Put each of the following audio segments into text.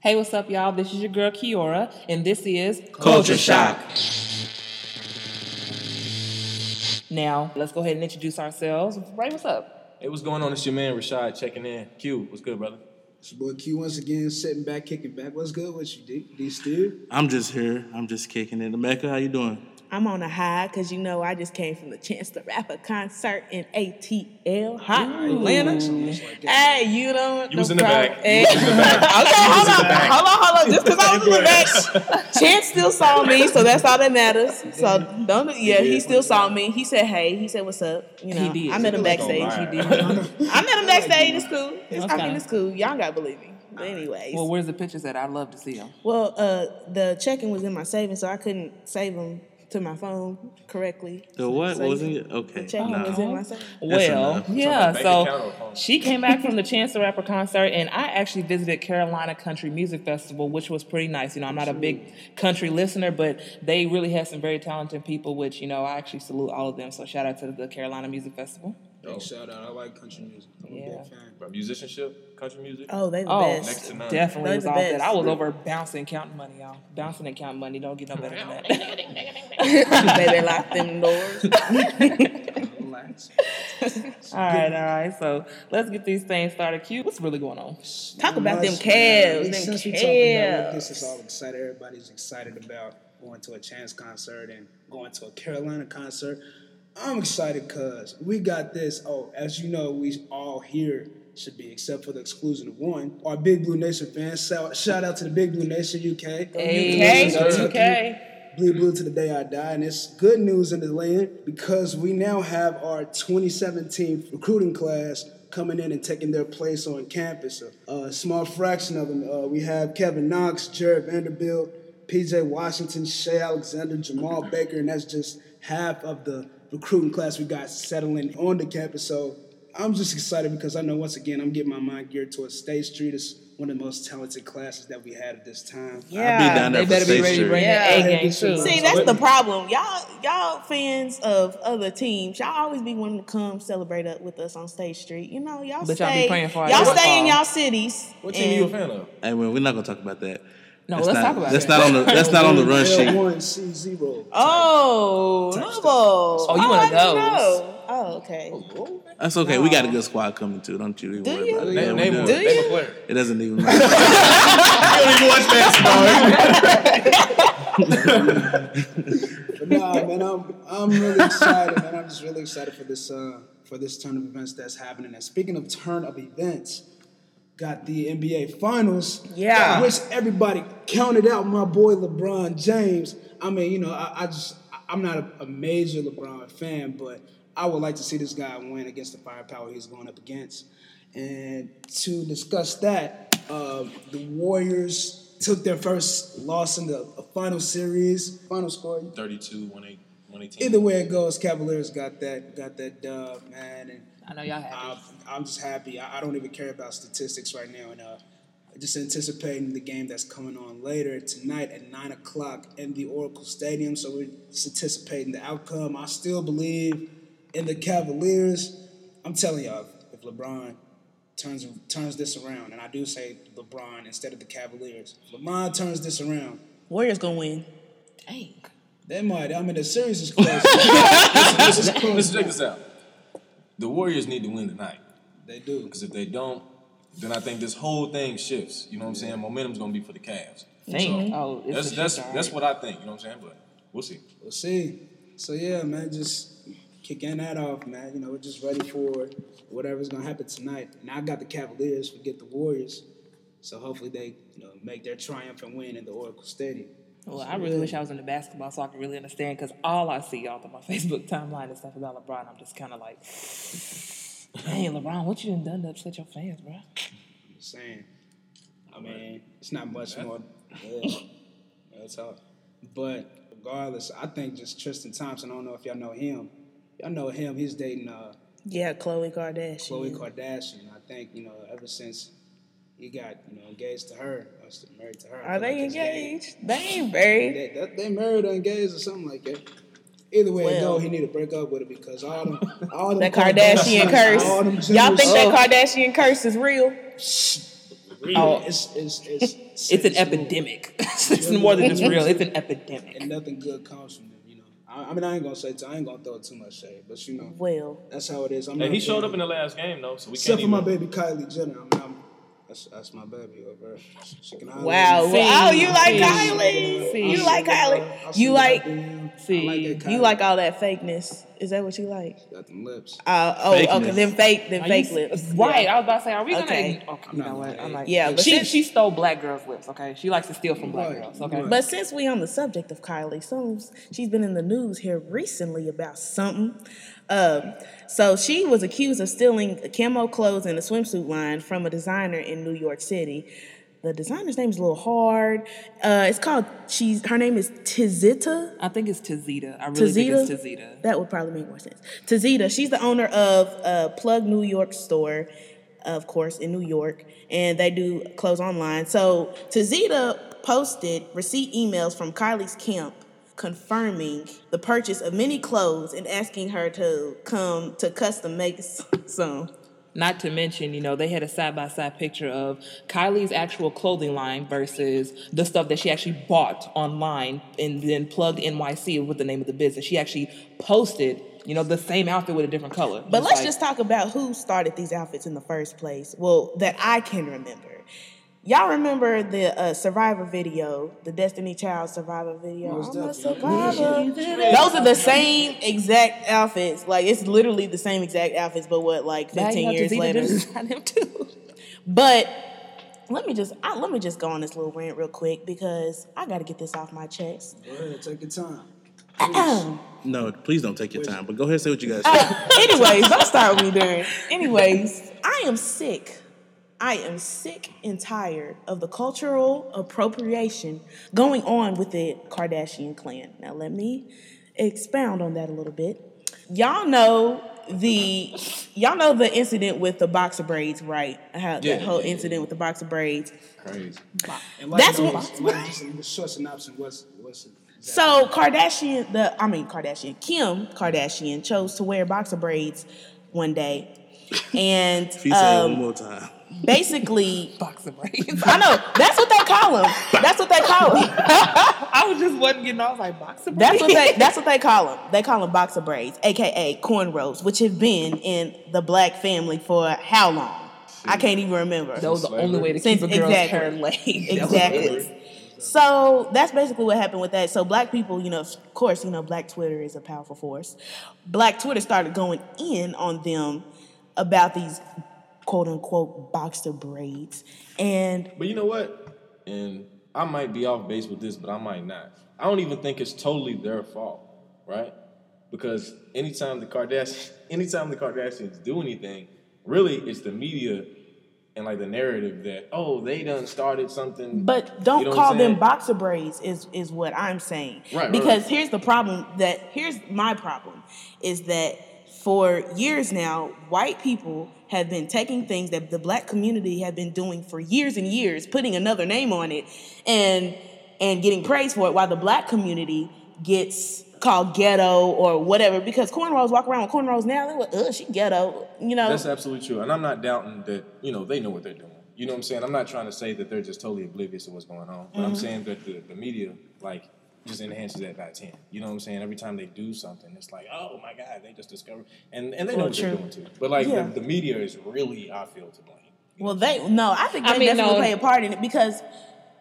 Hey, what's up, y'all? This is your girl Kiora, and this is Culture Shock. Now, let's go ahead and introduce ourselves. Ray, what's up? Hey, what's going on? It's your man Rashad checking in. Q, what's good, brother? It's your boy Q once again, sitting back, kicking back. What's good with you, D? D Steve? I'm just here. I'm just kicking it. Mecca, how you doing? I'm on a high because you know I just came from the Chance the Rapper concert in ATL, hot Atlanta. Hey, you don't. You was in the back. Hey. You was in the back. okay, hold on, hold on, hold on. Just because I was in the back, Chance still saw me, so that's all that matters. So don't. Yeah, he still saw me. He said, "Hey," he said, "What's up?" You know, He did. I met him backstage. He did. I met him backstage. It's cool. It's, I mean, it's cool. Y'all gotta believe me. Anyways, Well, where's the pictures at? I'd love to see them. well, uh, the check-in was in my savings, so I couldn't save them to my phone correctly. The what? So What was you- it? Okay. The check-in nah. was in my oh, savings. Well, yeah. So account or phone? she came back from the Chance the Rapper concert, and I actually visited Carolina Country Music Festival, which was pretty nice. You know, I'm not a big country listener, but they really had some very talented people, which you know I actually salute all of them. So shout out to the Carolina Music Festival. Big shout out. I like country music. I'm Yeah. a big fan. Bro, musicianship, country music. Oh, they the Oh, best. Next to none. definitely They're was the all that. I was over bouncing, counting money, y'all. Bouncing and counting money. Don't get no better than that. Baby, lock them doors. All right, all right. So let's get these things started. Q, what's really going on? Talk about them calves, them Since we talking about what calves. this is all excited, everybody's excited about going to a Chance concert and going to a Carolina concert. I'm excited because we got this. Oh, as you know, we all here should be, except for the exclusion of one. Our Big Blue Nation fans. Shout, shout out to the Big Blue Nation UK. Hey, Kentucky. okay. Bleed blue to the day I die, and it's good news in the land because we now have our 2017 recruiting class coming in and taking their place on campus. A, a small fraction of them. Uh, we have Kevin Knox, Jarred Vanderbilt, PJ Washington, Shai Alexander, Jemarl Baker, and that's just half of the recruiting class we got settling on the campus. So I'm just excited because I know once again I'm getting my mind geared towards State Street. It's one of the most talented classes that we had at this time. I'll be Yeah. down there They for better be State ready to bring Yeah. that A game too. See, that's the problem. Y'all, y'all fans of other teams, y'all always be wanting to come celebrate up with us on State Street. You know, y'all But y'all be praying for our y'all downfall. stay in y'all uh, cities. What team you a fan of? Hey, well, we're not gonna talk about that. No, That's let's not, talk about that. That's it. not on the. That's not on the run sheet. L1 C zero. Oh, Type Louisville. Oh, you want to of know. Oh, okay. That's okay. We got a good squad coming too. Don't you even Do worry you? about it. Yeah, we name, do. Do name you? It doesn't even matter. You don't even watch basketball. But nah, man, I'm I'm really excited, man. I'm just really excited for this uh for this turn of events that's happening. And speaking of turn of events, got the NBA Finals. Yeah. Which everybody counted out my boy LeBron James. I mean, you know, I, I just I'm not a, a major LeBron fan, but I would like to see this guy win against the firepower he's going up against. And to discuss that, uh, the Warriors took their first loss in the final series. Final score, 32, 118. 118. Either way it goes, Cavaliers got that got that dub, man, and I know y'all happy. I'm, I'm just happy. I, I don't even care about statistics right now, and uh, just anticipating the game that's coming on later tonight at nine o'clock in the Oracle Stadium. So we're just anticipating the outcome. I still believe in the Cavaliers. I'm telling y'all, if LeBron turns turns this around, and I do say LeBron instead of the Cavaliers, if LeBron turns this around. Warriors gonna win. Dang. They might. I mean, the series is close. Listen, listen, listen, check this out. The Warriors need to win tonight. they do. Because if they don't, then I think this whole thing shifts. You know what I'm saying? Momentum's going to be for the Cavs. Dang. Oh, it's That's, that's, that's what I think. You know what I'm saying? But we'll see. We'll see. So yeah, man, just kicking that off, man. You know, we're just ready for whatever's gonna happen tonight. And I got the Cavaliers, forget the Warriors. So hopefully they, you know, make their triumphant win in the Oracle Stadium. Well, I really wish I was into basketball so I could really understand because all I see all through my Facebook timeline and stuff about LeBron, I'm just kind of like, hey, LeBron, what you done done to upset your fans, bro? I'm just saying. I mean, it's not much more. Yeah, that's all. But regardless, I think just Tristan Thompson. I don't know if y'all know him. Y'all know him. He's dating uh, Yeah, Khloe Kardashian. Khloe Kardashian. I think you know ever since he got you know engaged to her, or s- married to her. Are they like engaged? They ain't married. They, they, they married or engaged or something like that. Either way it go, he need to break up with her because all them, all them That Kardashian curse. all them Y'all think Jenners- that Kardashian curse is real? Oh. it's it's it's It's an real. epidemic. it's more than just real. It's an epidemic. and nothing good comes from them. You know, I, I mean, I ain't gonna say too. I ain't gonna throw too much shade, but you know, Well, that's how it is. I'm Hey, he showed up in the last game though, so we Except can't for my baby Kylie Jenner. I mean, I'm, that's that's my baby over. her. She can holler wow. at me. Oh, you like See. Kylie? See. You like Kylie? See You like See. Like that you like all that fakeness? Is that what you like? got them lips. Uh, oh, Fakeness. okay. Then fake, then Are fake you- lips. Right. Yeah. I was about to say, are we Okay. gonna? Okay. You know what? I'm like, Yeah, but she since- she stole black girls' lips. Okay. She likes to steal from black Right, girls. Okay. right. But since we on the subject of Kylie, some she's been in the news here recently about something. Um, so she was accused of stealing camo clothes and a swimsuit line from a designer in New York City. The designer's name is a little hard. Uh, it's called she's her name is Tizita. I think it's Tazita. I really think it's Tazita. That would probably make more sense. Tazita, she's the owner of uh, Plug New York store, of course, in New York, and they do clothes online. So Tazita posted receipt emails from Kylie's camp confirming the purchase of many clothes and asking her to come to custom make some. Not to mention, you know, they had a side by side picture of Kylie's actual clothing line versus the stuff that she actually bought online and then plugged NYC with the name of the business. She actually posted, you know, the same outfit with a different color. But let's like- just talk about who started these outfits in the first place. Well, that I can remember. Y'all remember the uh, Survivor video, the Destiny Child Survivor video? Most I'm a survivor. Those are the same exact outfits. Like it's literally the same exact outfits, but what like Now you 15 have years Tazita later. to design him too. But let me just I, let me just go on this little rant real quick because I got to get this off my chest. Go ahead, take your time. No, please don't take your time. But go ahead and say what you guys Uh, say. anyways, don't start with me, Darren. Anyways, I am sick. I am sick and tired of the cultural appropriation going on with the Kardashian clan. Now, let me expound on that a little bit. Y'all know the y'all know the incident with the boxer braids, right? How Yeah, that whole yeah, yeah, incident with the boxer braids. Crazy. And like That's those, what- like just short synopsis. What's what's it? So Kardashian, the I mean Kardashian, Kim Kardashian chose to wear boxer braids one day, and If you say it um, one more time. Basically Boxer braids. I know that's what they call them. That's what they call them. I was just wasn't getting. I was like boxer braids. That's what they. That's what they call them. They call them boxer braids, aka cornrows, which have been in the black family for how long? I can't even remember. That was the only way to Since- keep a girl's exactly. hair laid. That was. Exactly. So that's basically what happened with that. So black people, you know, of course, you know, black Twitter is a powerful force. Black Twitter started going in on them about these quote unquote boxer braids. And But you know what? And I might be off base with this, but I might not. I don't even think it's totally their fault, right? Because anytime the Kardashians, anytime the Kardashians do anything, really it's the media and like the narrative that oh they done started something. But don't You know call them boxer braids is is what I'm saying. Right, because right. here's the problem that here's my problem is that for years now, white people have been taking things that the black community have been doing for years and years, putting another name on it, and and getting praise for it, while the black community gets called ghetto or whatever. Because cornrows walk around with cornrows now, they're like, ugh, she ghetto. You know, That's absolutely true. And I'm not doubting that, you know, they know what they're doing. You know what I'm saying? I'm not trying to say that they're just totally oblivious to what's going on. But I'm mm-hmm. saying that the, the media, like, just enhances that by 10. You know what I'm saying? Every time they do something, it's like, oh my God, they just discovered. And, and they know Well, what they're doing too. But, like, Yeah. the, the media is really, I feel, to blame. You Well, they no, I think they I mean, definitely no. play a part in it because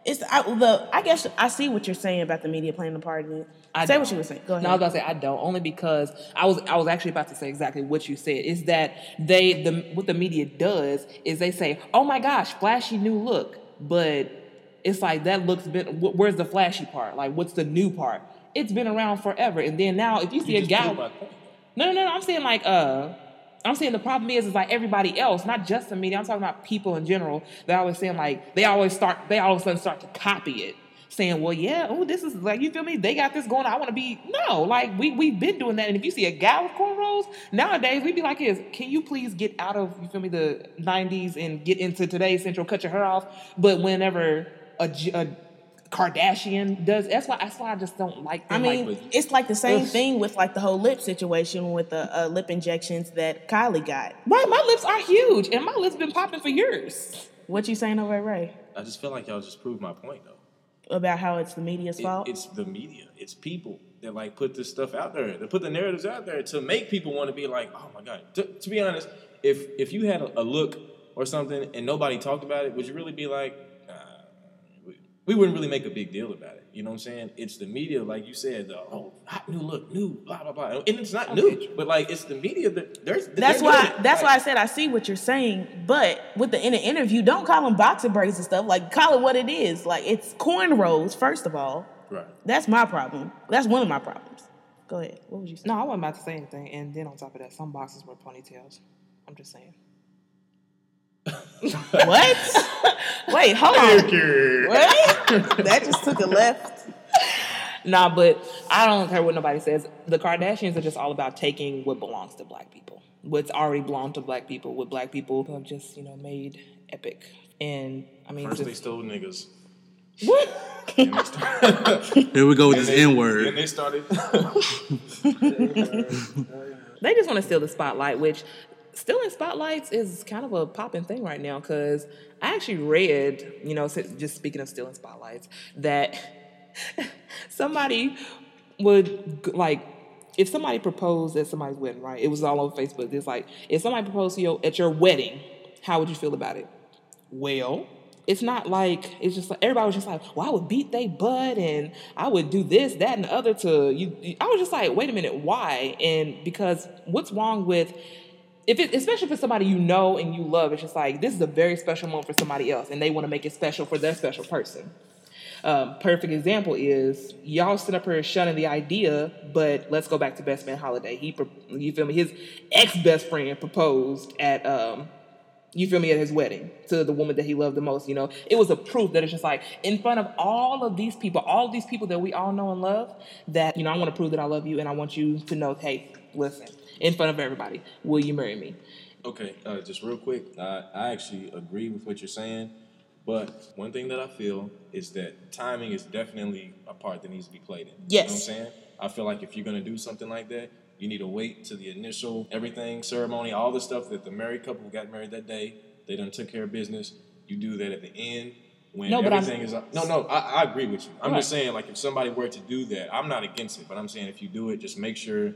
it's I, the. I guess I see what you're saying about the media playing a part in it. I say don't. what you were saying. Go ahead. No, I was gonna say I don't. Only because I was I was actually about to say exactly what you said. Is that they the what the media does is they say, "Oh my gosh, flashy new look," but it's like that looks been. wh- Where's the flashy part? Like, what's the new part? It's been around forever, and then now if you see You a guy, proved my point. no, no, no, no. I'm saying like uh. I'm saying the problem is, is like everybody else, not just the media. I'm talking about people in general. They're always saying like they always start, they all of a sudden start to copy it, saying, "Well, yeah, oh, this is like you feel me? They got this going. on. I want to be no, like we we've been doing that. And if you see a guy with cornrows nowadays, we'd be like, "Is can you please get out of you feel me the '90s and get into today's central? Cut your hair off." But whenever a, J- a Kardashian does, that's why that's why I just don't like. I mean, like, it's like the same Ugh. thing with like the whole lip situation with the uh, lip injections that Kylie got. right, my lips are huge, and my lips been popping for years. What you saying over at Ray I just feel like y'all just proved my point though. about how it's the media's It- fault? it's the media. It's people that like put this stuff out there. They put the narratives out there to make people want to be like, oh my god. To, to be honest, if if you had a, a look or something and nobody talked about it, would you really be like, nah, we, we wouldn't really make a big deal about it. You know what I'm saying? It's the media, like you said, the oh hot new look, new blah blah blah, and it's not new, but like it's the media that there's. That's why. doing it. That's why I said I see what you're saying, but with the in an interview, don't call them boxer braids and stuff. Like call it what it is. Like it's cornrows. First of all, Right. that's my problem. That's one of my problems. Go ahead. What would you say? No, I wasn't about to say anything. And then on top of that, some boxes wear ponytails. I'm just saying. What? Wait, hold on. What? That just took a left. Nah, but I don't care what nobody says. The Kardashians are just all about taking what belongs to black people. What's already belonged to black people, what black people have just, you know, made epic. And I mean, First they stole niggas. what? And they started, Here we go with this and N and word. they started They just want to steal the spotlight, which stealing spotlights is kind of a popping thing right now. Because I actually read, you know, just speaking of stealing spotlights, that somebody would like if somebody proposed at somebody's wedding, right? It was all over Facebook. It's like if somebody proposed to you at your wedding, how would you feel about it? Well, it's not like it's just like everybody was just like, well, I would beat they butt and I would do this, that, and the other to you- I was just like, wait a minute, why? And because what's wrong with if it, especially it's somebody you know and you love, it's just like this is a very special moment for somebody else, and they want to make it special for their special person. Um, perfect example is y'all sit up here shunning the idea, but let's go back to Best Man Holiday. He, you feel me? His ex best friend proposed at, um, you feel me, at his wedding to the woman that he loved the most. You know, it was a proof that it's just like in front of all of these people, all these people that we all know and love, that you know, I want to prove that I love you, and I want you to know, hey, listen, in front of everybody, will you marry me? Okay, uh, just real quick, I, I actually agree with what you're saying, but one thing that I feel is that timing is definitely a part that needs to be played in. You know what I'm saying? I feel like if you're gonna do something like that, you need to wait to the initial everything ceremony, all the stuff that the married couple got married that day, they done took care of business. You do that at the end when No, everything is no, no. I, I agree with you. I'm just saying, like, if somebody were to do that, I'm not against it, but I'm saying if you do it, just make sure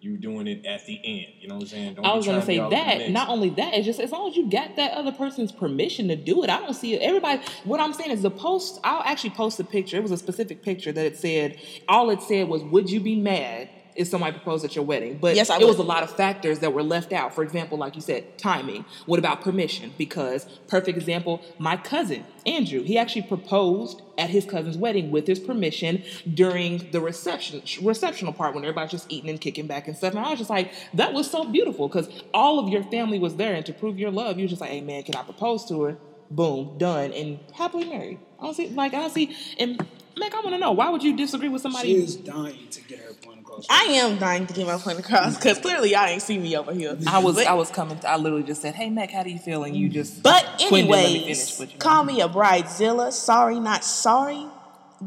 you're doing it at the end. You know what I'm saying? Don't I was gonna say all in the that. Not only that, it's just as long as you got that other person's permission to do it. I don't see it. Everybody. What I'm saying is the post. I'll actually post a picture. It was a specific picture that it said. All it said was, "Would you be mad?" If somebody proposed at your wedding, but Yes, I it was a lot of factors that were left out. For example, like you said, timing. What about permission? Because perfect example, my cousin Andrew, he actually proposed at his cousin's wedding with his permission during the reception receptional part when everybody's just eating and kicking back and stuff. And I was just like, that was so beautiful because all of your family was there, and to prove your love, you was just like, hey man, can I propose to her? Boom, done, and happily married. I don't see, like, I don't see, and Mac, I want to know why would you disagree with somebody? She is dying to get her point across. I am dying to get my point across because clearly y'all ain't see me over here. I was, But- I was coming. I literally just said, "Hey Mac, how do you feel?" And you just, But me anyways, you call me a bridezilla. Sorry, not sorry.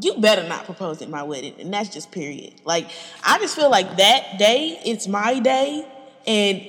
You better not propose at my wedding, and that's just period. Like I just feel like that day, it's my day, and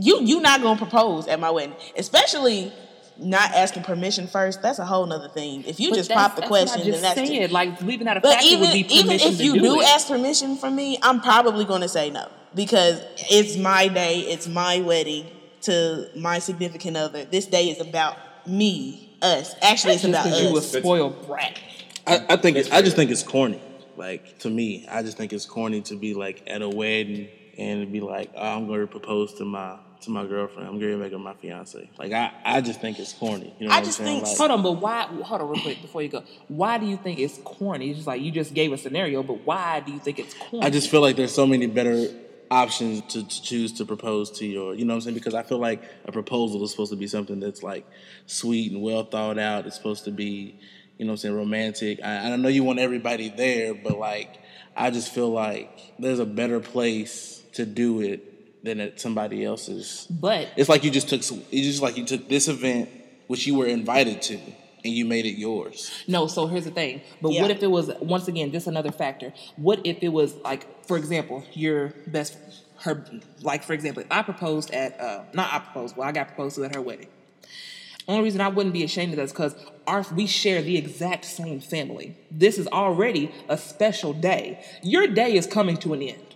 you you not gonna propose at my wedding, especially not asking permission first. That's a whole nother thing. If you But just pop the that's what I question, just then that's said. just, like leaving out a but fact even would be even if to you do, do it. ask permission from me, I'm probably going to say no because it's my day, it's my wedding to my significant other. This day is about me, us. Actually, it's about because you a us. spoiled brat. I, I think it, I just think it's corny. Like to me, I just think it's corny to be like at a wedding and be like, oh, I'm going to propose to my to my girlfriend. I'm to make her my fiance. Like I, I just think it's corny. You know I what just I'm saying? think- Like, Hold on, but why? Hold on, real quick before you go. Why do you think it's corny? It's just like you just gave a scenario, but why do you think it's corny? I just feel like there's so many better options to, to choose to propose to your, you know what I'm saying? Because I feel like a proposal is supposed to be something that's like sweet and well thought out. It's supposed to be, you know what I'm saying, romantic. I, I know you want everybody there, but like, I just feel like there's a better place to do it than at somebody else's. But It's like you just took, it's just like you took this event, which you were invited to, and you made it yours. no. So here's the thing. But Yeah. what if it was once again just another factor? What if it was like, for example, your best her like for example, I proposed at uh, not I proposed. Well, I got proposed to at her wedding. Only reason I wouldn't be ashamed of that is because our we share the exact same family. This is already a special day. Your day is coming to an end.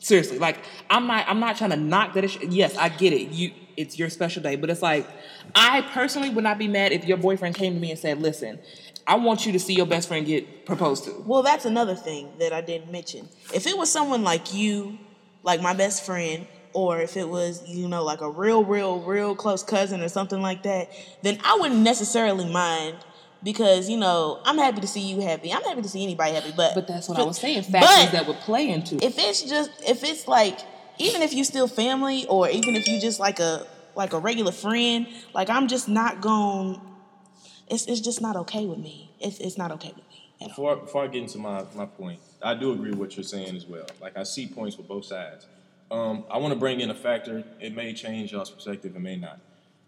Seriously, like I'm not I'm not trying to knock that. Yes, I get it. You it's your special day, but it's like I personally would not be mad if your boyfriend came to me and said, "Listen, I want you to see your best friend get proposed to." Well, that's another thing that I didn't mention. If it was someone like you, like my best friend, or if it was, you know, like a real, real, real close cousin or something like that, then I wouldn't necessarily mind because, you know, I'm happy to see you happy. I'm happy to see anybody happy. But But that's what but- I was saying. but Factors that would play into if it's just if it's like even if you still family or even if you just like a like a regular friend, like I'm just not going it's it's just not okay with me. It's it's not okay with me. Before, before I get into my, my point, I do agree with what you're saying as well. Like I see points for both sides. Um, I want to bring in a factor. It may change y'all's perspective. It may not.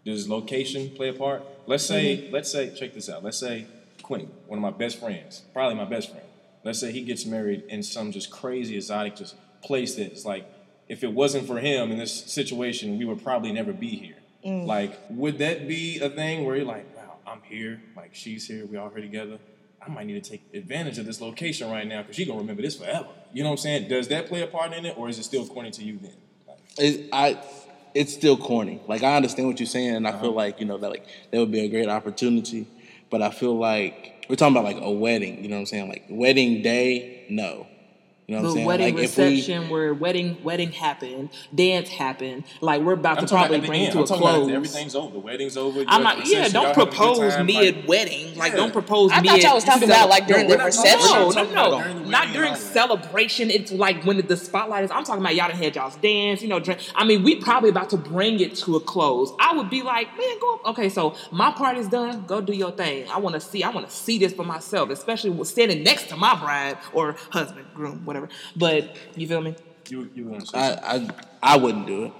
Does location play a part? Let's say, mm-hmm. let's say, check this out. Let's say Quentin, one of my best friends, probably my best friend. Let's say he gets married in some just crazy exotic just place that's like, if it wasn't for him in this situation, we would probably never be here. Mm. Like, would that be a thing where you're like, wow, I'm here, like she's here, we all here together. I might need to take advantage of this location right now because she's gonna remember this forever. You know what I'm saying? Does that play a part in it, or is it still corny to you then? Like, it, I it's still corny. Like I understand what you're saying, and I Uh-huh. feel like you know that like that would be a great opportunity. But I feel like we're talking about like a wedding. You know what I'm saying? Like wedding day, no. You know what I'm the saying? wedding like if we reception where wedding wedding happened, dance happened, like we're about I'm to talking probably about at bring it to I'm a talking close. after everything's over. The wedding's over. I'm you're not. Yeah, don't y'all have a good propose time, mid like- wedding. Like Yeah. don't propose. I mid. thought y'all was talking about like during the we're reception. No, I'm no, no, during not during and all that. celebration. It's like when the spotlight is. I'm talking about y'all done had y'all's dance, you know. Drink. I mean, we probably about to bring it to a close. I would be like, man, go. Okay, so my part is done. Go do your thing. I want to see. I want to see this for myself, especially with standing next to my bride or husband, groom, whatever. But you feel me? You you want to say I. I I wouldn't do it.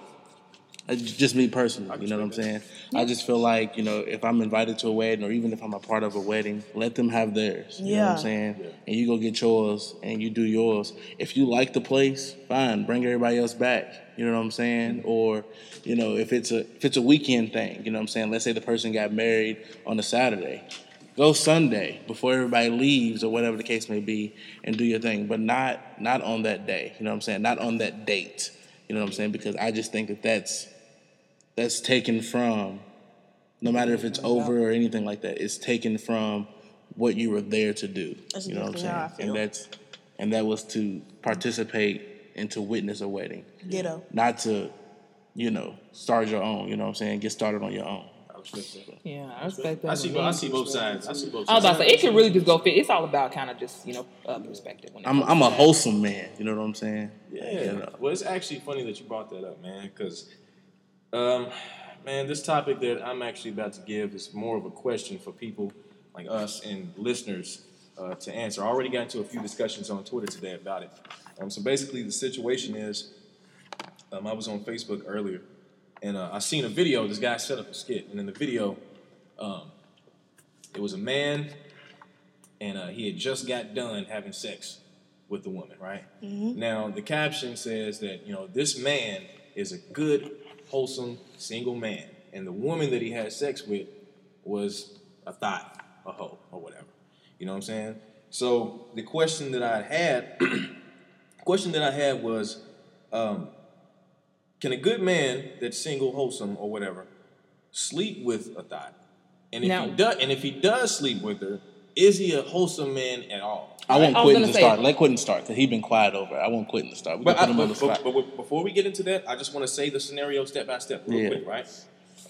It's just me personally, you know what I'm saying? I just feel like, you know, if I'm invited to a wedding or even if I'm a part of a wedding, let them have theirs. You know what Yeah. I'm saying? And you go get yours and you do yours. If you like the place, fine, bring everybody else back. You know what I'm saying? Mm-hmm. Or, you know, if it's a if it's a weekend thing, you know what I'm saying? Let's say the person got married on a Saturday. Go Sunday before everybody leaves or whatever the case may be and do your thing, but not not on that day. You know what I'm saying? Not on that date. You know what I'm saying? Because I just think that that's that's taken from no matter if it's over or anything like that. It's taken from what you were there to do. That's you know what I'm saying? how I feel. And that's and that was to participate and to witness a wedding, Ditto. not to you know start your own. You know what I'm saying? Get started on your own. I respect that. Yeah, I respect that. I see. but I see both sides. I see both Sides. I was about to say it can really just go fit. It's all about kind of just you know uh, perspective. When I'm I'm to a that. wholesome man. You know what I'm saying? Yeah. You know. Well, it's actually funny that you brought that up, man, because, um, man, this topic that I'm actually about to give is more of a question for people like us and listeners uh, to answer. I already got into a few discussions on Twitter today about it. Um, so basically, the situation is, um, I was on Facebook earlier, and uh, I seen a video. This guy set up a skit, and in the video, um, it was a man, and uh, he had just got done having sex with the woman, right? Now the caption says that you know this man is a good, wholesome single man, and the woman that he had sex with was a thought, a hoe, or whatever. You know what I'm saying? So the question that I had, question that I had was, um, can a good man that's single, wholesome, or whatever, sleep with a thought? And if Now- he does, and if he does sleep with her, is he a wholesome man at all? I won't I was quit gonna to say- start. Let Quentin start because he's been quiet over. it. I won't quit to start. We But, can I, put him on the but, spot. but, but before we get into that, I just want to say the scenario step by step, real Yeah. quick, right?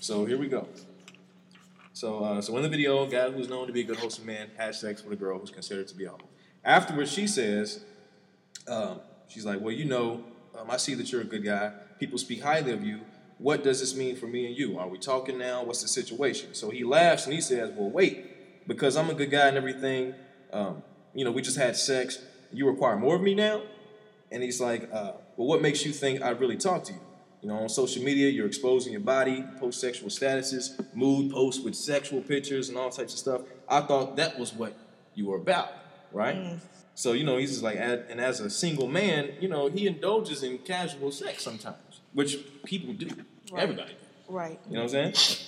So here we go. So, uh, so in the video, a guy who's known to be a good wholesome man had sex with a girl who's considered to be a hoe. Afterwards, she says, um, she's like, "Well, you know, um, I see that you're a good guy. People speak highly of you. What does this mean for me and you? Are we talking now? What's the situation?" So he laughs and he says, "Well, wait, because I'm a good guy and everything. Um, you know, we just had sex. You require more of me now." And he's like, uh, "Well, what makes you think I'd really talk to you? You know, on social media, you're exposing your body, post sexual statuses, mood posts with sexual pictures and all types of stuff. I thought that was what you were about, right?" So you know, he's just like, and and as a single man, you know, he indulges in casual sex sometimes, which people do. Right. Everybody, Right. you know what I'm saying?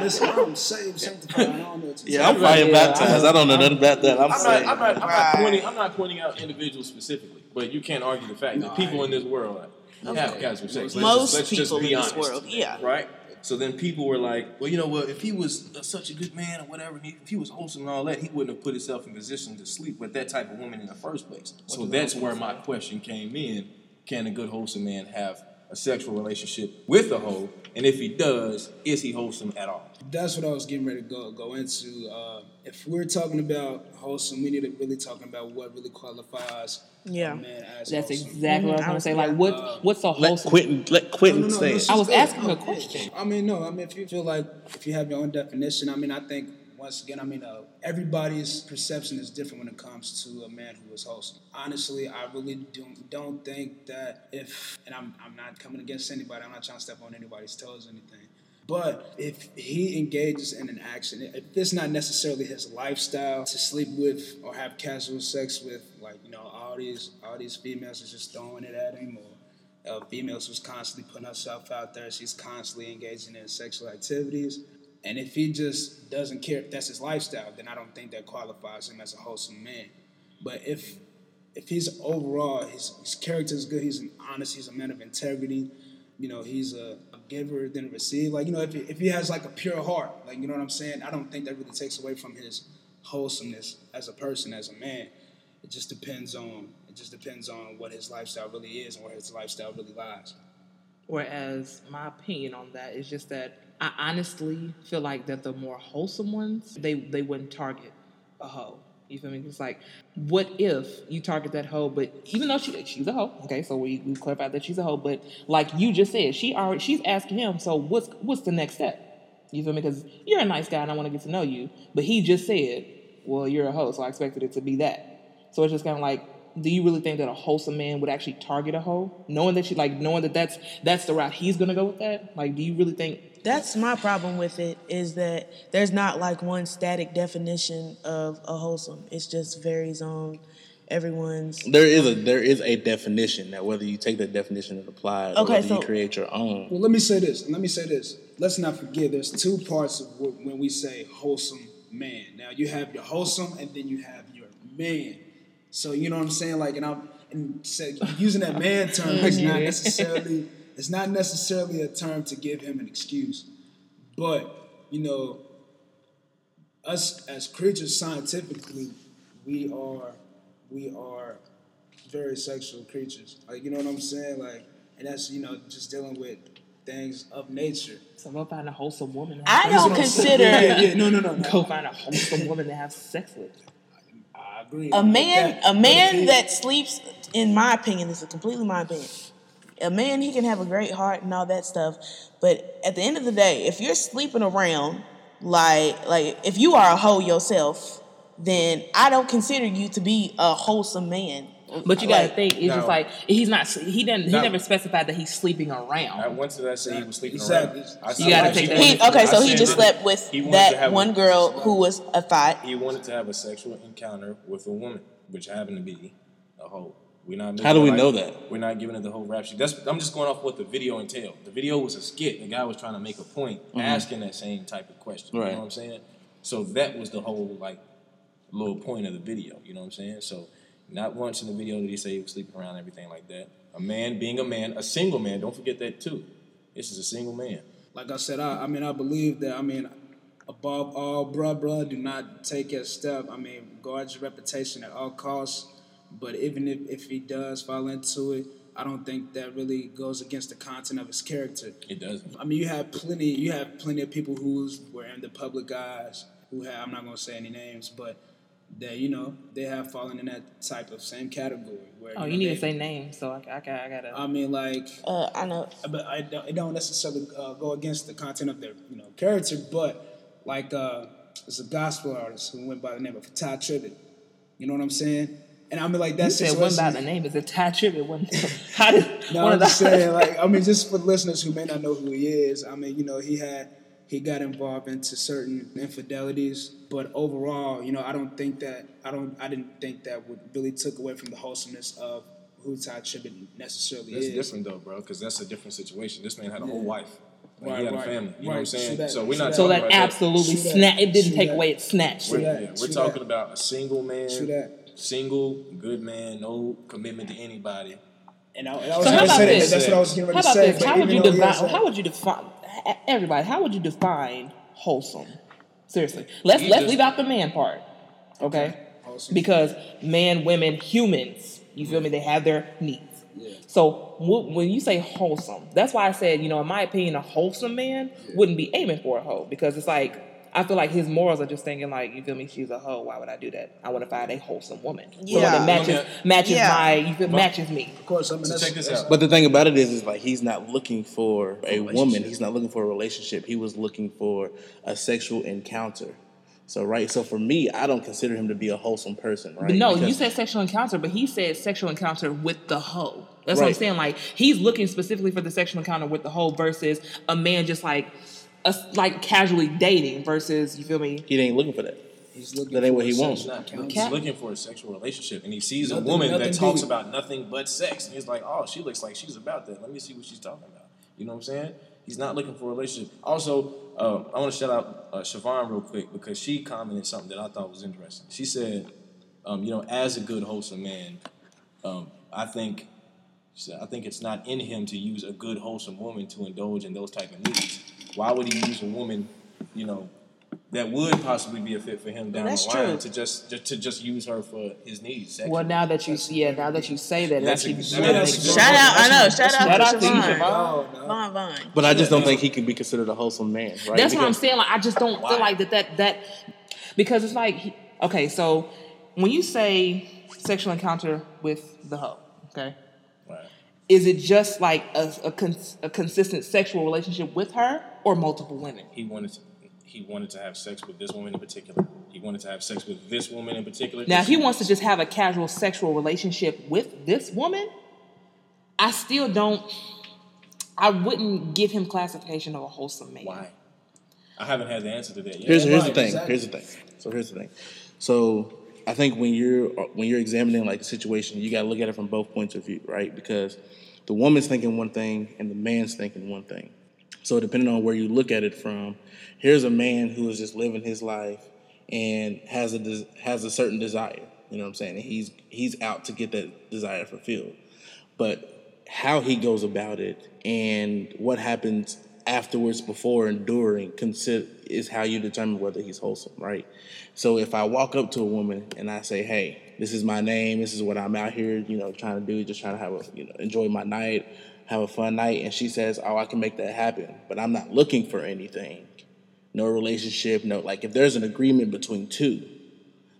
Listen, I'm saved, sanctified. I don't know what to Yeah, I'm say. fire Yeah, baptized. I don't know nothing about that. I'm, I'm not. I'm not, I'm Right. not pointing. I'm not pointing out individuals specifically, but you can't argue the fact No, that people I- in this world have casual sex. Let's Most just, let's just people be in this world, yeah. right? So then people were like, well, you know what? If he was uh, such a good man or whatever, and he, if he was wholesome and all that, he wouldn't have put himself in position to sleep with that type of woman in the first place. So that's where my question came in: Can a good wholesome man have a sexual relationship with a hoe? And if he does, is he wholesome at all? That's what I was getting ready to go go into. Uh, if we're talking about wholesome, we need to really talking about what really qualifies Yeah. a man as That's wholesome. exactly what I was gonna say. Like, what what's a wholesome? let? Quentin let Quentin No, no, no, say. I was good. asking a question. I mean, no. I mean, if you feel like if you have your own definition, I mean, I think once again, I mean, uh, everybody's perception is different when it comes to a man who is wholesome. Honestly, I really don't don't think that if, and I'm I'm not coming against anybody. I'm not trying to step on anybody's toes or anything. But if he engages in an action, if it's not necessarily his lifestyle to sleep with or have casual sex with, like you know, all these all these females is just throwing it at him, or uh, females who's constantly putting herself out there. She's constantly engaging in sexual activities. And if he just doesn't care if that's his lifestyle, then I don't think that qualifies him as a wholesome man. But if if he's overall his, his character is good, he's an honest, he's a man of integrity. You know, he's a, a giver than a receiver. Like you know, if he, if he has like a pure heart, like you know what I'm saying, I don't think that really takes away from his wholesomeness as a person, as a man. It just depends on it just depends on what his lifestyle really is and where his lifestyle really lies. Whereas my opinion on that is just that I honestly feel like that the more wholesome ones, they they wouldn't target a hoe. You feel me? It's like, what if you target that hoe, but even though she she's a hoe, okay, so we we clarified that she's a hoe, but like you just said, she already she's asking him, so what's what's the next step? You feel me? Because you're a nice guy and I want to get to know you, but he just said, well, you're a hoe, so I expected it to be that. So it's just kind of like, do you really think that a wholesome man would actually target a hoe, knowing that she like knowing that that's that's the route he's gonna go with that? Like, do you really think? That's my problem with it is that there's not like one static definition of a wholesome. It just varies on everyone's. There is a there is a definition that whether you take that definition and apply it, Okay, whether so- you create your own. Well, let me say this. Let me say this. Let's not forget. There's two parts of wh- when we say wholesome man. Now you have your wholesome, and then you have your man. So you know what I'm saying? Like, and I'm and say, using that man term is not mm-hmm. necessarily it's not necessarily a term to give him an excuse, but you know, us as creatures scientifically, we are we are very sexual creatures. Like you know what I'm saying? Like, and that's you know just dealing with things of nature. So go find a wholesome woman. I don't That's what consider Yeah, yeah, no, no, no. no. Go find a wholesome woman to have sex with. Agree. a man That- a man that sleeps in my opinion this is completely my opinion a man he can have a great heart and all that stuff but at the end of the day if you're sleeping around like like if you are a hoe yourself then i don't consider you to be a wholesome man But you gotta Like, think, it's No. just like he's not. He didn't. He No. never specified that he's sleeping around. I went to that say he was sleeping Exactly. around. I You gotta take he that wanted he, okay I so he just that slept with he wanted to that have a- one girl who was a thought He wanted to have a sexual encounter with a woman, which happened to be a hoe. We're not. How do we making it know that? We're not giving it the whole rap sheet. That's. I'm just going off what the video entailed. The video was a skit. The guy was trying to make a point, asking that same type of question. You Mm-hmm. Right. know what I'm saying? So that was the whole like little point of the video. You know what I'm saying? So not once in the video did he say he was sleeping around and everything like that. A man being a man, a single man. Don't forget that too. This is a single man. like I said, I, I mean, I believe that. I mean, above all, bruh, bruh, do not take a step. I mean, guard your reputation at all costs. But even if, if he does fall into it, I don't think that really goes against the content of his character. It doesn't. I mean, you have plenty. You have plenty of people who's were in the public eyes who have. I'm not going to say any names, but that you know they have fallen in that type of same category. Where oh, know, you need they- to say names, so I, I, got- I gotta. I mean, like uh, i know but I don't, it don't necessarily uh, go against the content of their you know character. But like uh, there's a gospel artist who went by the name of Tye Tribbett. You know what I'm saying? And I mean, like you that said one situation. by the name. Is it Tye Tribbett? One. How did No, one I'm of just the- saying, like, I mean, just for listeners who may not know who he is, I mean, you know, he had he got involved into certain infidelities, but overall, you know, I don't think that I don't I didn't think that would really took away from the wholesomeness of who Tye Tribbett necessarily is. That's is. different though, bro, because that's a different situation. This man had a whole wife. Like, Right, he had right, a family. You know what. I'm saying? That, So we're not that. So that about that. absolutely True that. snatch. It didn't take that. away its snatch. We're, that, yeah, we're talking that. about a single man, that. single good man, no commitment to anybody. And I, and I was So how about say this? That's what I was getting ready How to about say. this? How would you though he define? How would you define? Everybody, how would you define wholesome? Seriously, let's You let's just- leave out the man part, okay? Wholesome. Because man, women, humans, you feel me? They have their needs. So wh- when you say wholesome, that's why I said, you know, in my opinion, a wholesome man wouldn't be aiming for a hoe because it's like I feel like his morals are just thinking like, you feel me? She's a hoe. Why would I do that? I want to find a wholesome woman, someone Yeah. that matches Okay. matches Yeah. my, you feel, matches me. Of course, I mean, So that's, check this out. But the thing about it is, is like he's not looking for a woman. He's not looking for a relationship. He was looking for a sexual encounter. So right. So for me, I don't consider him to be a wholesome person. Right. But no, Because- you said sexual encounter, but he said sexual encounter with the hoe. That's what I'm saying. Like he's looking specifically for the sexual encounter with the hoe versus a man just like a, like casually dating versus you feel me? he ain't looking for that. he's looking That ain't for what he a wants. He's sexual Cat- looking for a sexual relationship, and he sees a woman that talks deep. about nothing but sex, and he's like, "Oh, she looks like she's about that. Let me see what she's talking about." You know what I'm saying? He's not looking for a relationship. Also, um, I want to shout out uh, Siobhan real quick because she commented something that I thought was interesting. She said, um, "You know, as a good wholesome man, um, I think." I think it's not in him to use a good, wholesome woman to indulge in those type of needs. Why would he use a woman, you know, that would possibly be a fit for him down That's the line true. to just, just to just use her for his needs? Sexually. Well, now that you yeah, now that you say that, That's that's a- actually I that's a good- Shout out, I know. Shout Shout out out to to Siobhan. Siobhan. No, no. Von Von. But I just don't think he can be considered a wholesome man. Right. That's what I'm saying. Like I just don't feel like that that that because it's like okay, so when you say sexual encounter with the hoe, okay, Right. Is it just like a a, cons- a consistent sexual relationship with her or multiple women? He wanted to, he wanted to have sex with this woman in particular. He wanted to have sex with this woman in particular. Now, if he wants to just have a casual sexual relationship with this woman, I still don't. I wouldn't give him classification of a wholesome man. why? I haven't had the answer to that yet. Here's here's right, the thing. exactly. Here's the thing. So here's the thing. So I think when you're when you're examining like a situation, you got to look at it from both points of view, right? Because the woman's thinking one thing and the man's thinking one thing. So depending on where you look at it from, here's a man who is just living his life and has a has a certain desire. You know what I'm saying? And he's he's out to get that desire fulfilled. But how he goes about it and what happens afterwards, before and during, consider is how you determine whether he's wholesome, right? So if I walk up to a woman and I say, "Hey, this is my name. This is what I'm out here, you know, trying to do. Just trying to have a, you know, enjoy my night, have a fun night," and she says, "Oh, I can make that happen," but I'm not looking for anything, no relationship, no like if there's an agreement between two,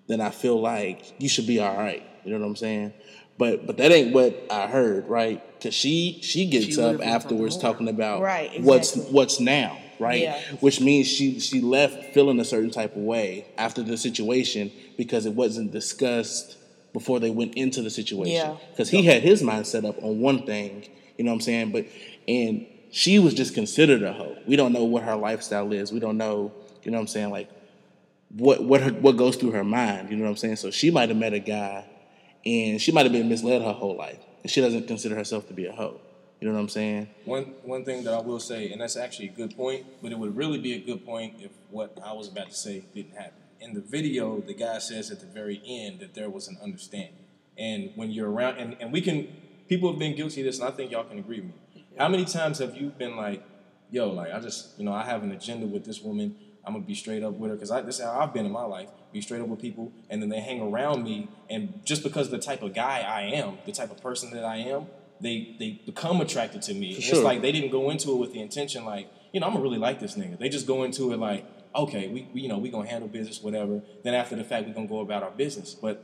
then I feel like you should be all right. You know what I'm saying? But but that ain't what I heard, right? Because she she gets She up afterwards talking about Right, what's exactly. what's now, right? Yeah. Which means she she left feeling a certain type of way after the situation because it wasn't discussed before they went into the situation. Yeah. Because he had his mind set up on one thing, you know what I'm saying? But and she was just considered a hoe. We don't know what her lifestyle is. We don't know, you know what I'm saying, like what what her, what goes through her mind. You know what I'm saying? So she might have met a guy, and she might have been misled her whole life, and she doesn't consider herself to be a hoe. You know what I'm saying? One one thing that I will say, and that's actually a good point, but it would really be a good point if what I was about to say didn't happen. In the video, the guy says at the very end that there was an understanding. And when you're around, and, and we can, people have been guilty of this, and I think y'all can agree with me. How many times have you been like, yo, like I just, you know, I have an agenda with this woman. I'm gonna be straight up with her because this is how I've been in my life. Be straight up with people, and then they hang around me, and just because of the type of guy I am, the type of person that I am, they they become attracted to me. And sure. It's like they didn't go into it with the intention like, you know, I'm gonna really like this nigga. They just go into it like, okay, we, we you know we gonna handle business, whatever. Then after the fact, we gonna go about our business. But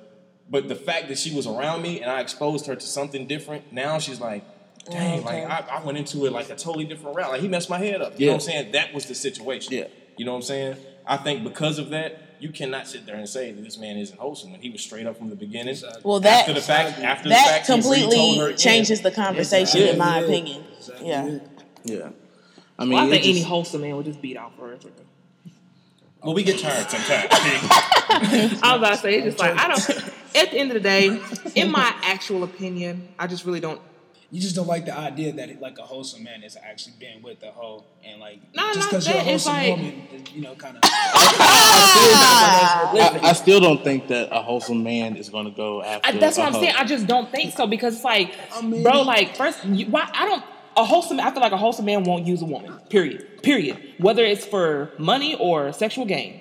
but the fact that she was around me and I exposed her to something different, now she's like, dang, Okay. like I, I went into it like a totally different route. Like he messed my head up. You know what I'm saying? That was the situation. Yeah. You know what I'm saying? I think because of that, you cannot sit there and say that this man isn't wholesome when he was straight up from the beginning. Well, that after the fact, after that the fact, he her completely again. changes the conversation, Yeah. in my Yeah. opinion. Exactly. Yeah. Yeah. I mean, Well, I it think any wholesome man would just beat out for her. Well, we get tired sometimes. I was about to say, it's just like I don't. At the end of the day, in my actual opinion, I just really don't. You just don't like the idea that like a wholesome man is actually being with a hoe and like No, just because you're a wholesome like- woman, you know, kind of. I, I still don't think that a wholesome man is going to go after. I, that's a what I'm hoe. saying. I just don't think so because it's like, I mean- bro, like first, you, why I don't a wholesome. I feel like a wholesome man won't use a woman. Period. Period. Whether it's for money or sexual gain,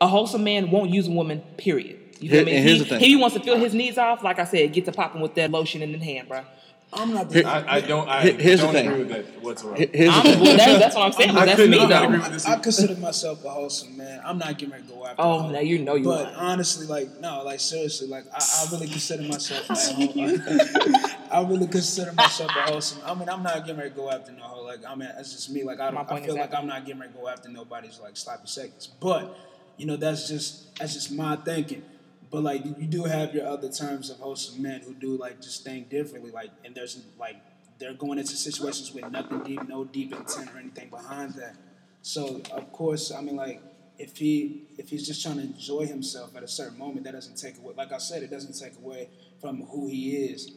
a wholesome man won't use a woman. Period. You feel Here- me? and here's he, the thing. he wants to feel his needs off, like I said, get to popping with that lotion in the hand, bro. I'm not. Here- I, I don't. I Here- here's the don't thing. agree with that whatsoever. Here- Here's the thing. that, that's what I'm saying. I That's me not though. agree with this. I consider myself a wholesome man. I'm not getting ready to go after. Oh, a hoe. now you know you But are. honestly, like no, like seriously, like I, I really consider myself. a hoe. I really consider myself a wholesome. I mean, I'm not getting ready to go after no hoe. Like I mean, that's just me. Like I don't. I point feel like. I'm not getting ready to go after nobody's like sloppy seconds. But you know, that's just that's just my thinking. But like you, do have your other terms of wholesome men who do like just think differently. Like and there's like they're going into situations with nothing deep, no deep intent or anything behind that. So of course, I mean, like if he if he's just trying to enjoy himself at a certain moment, that doesn't take away. Like I said, it doesn't take away from who he is.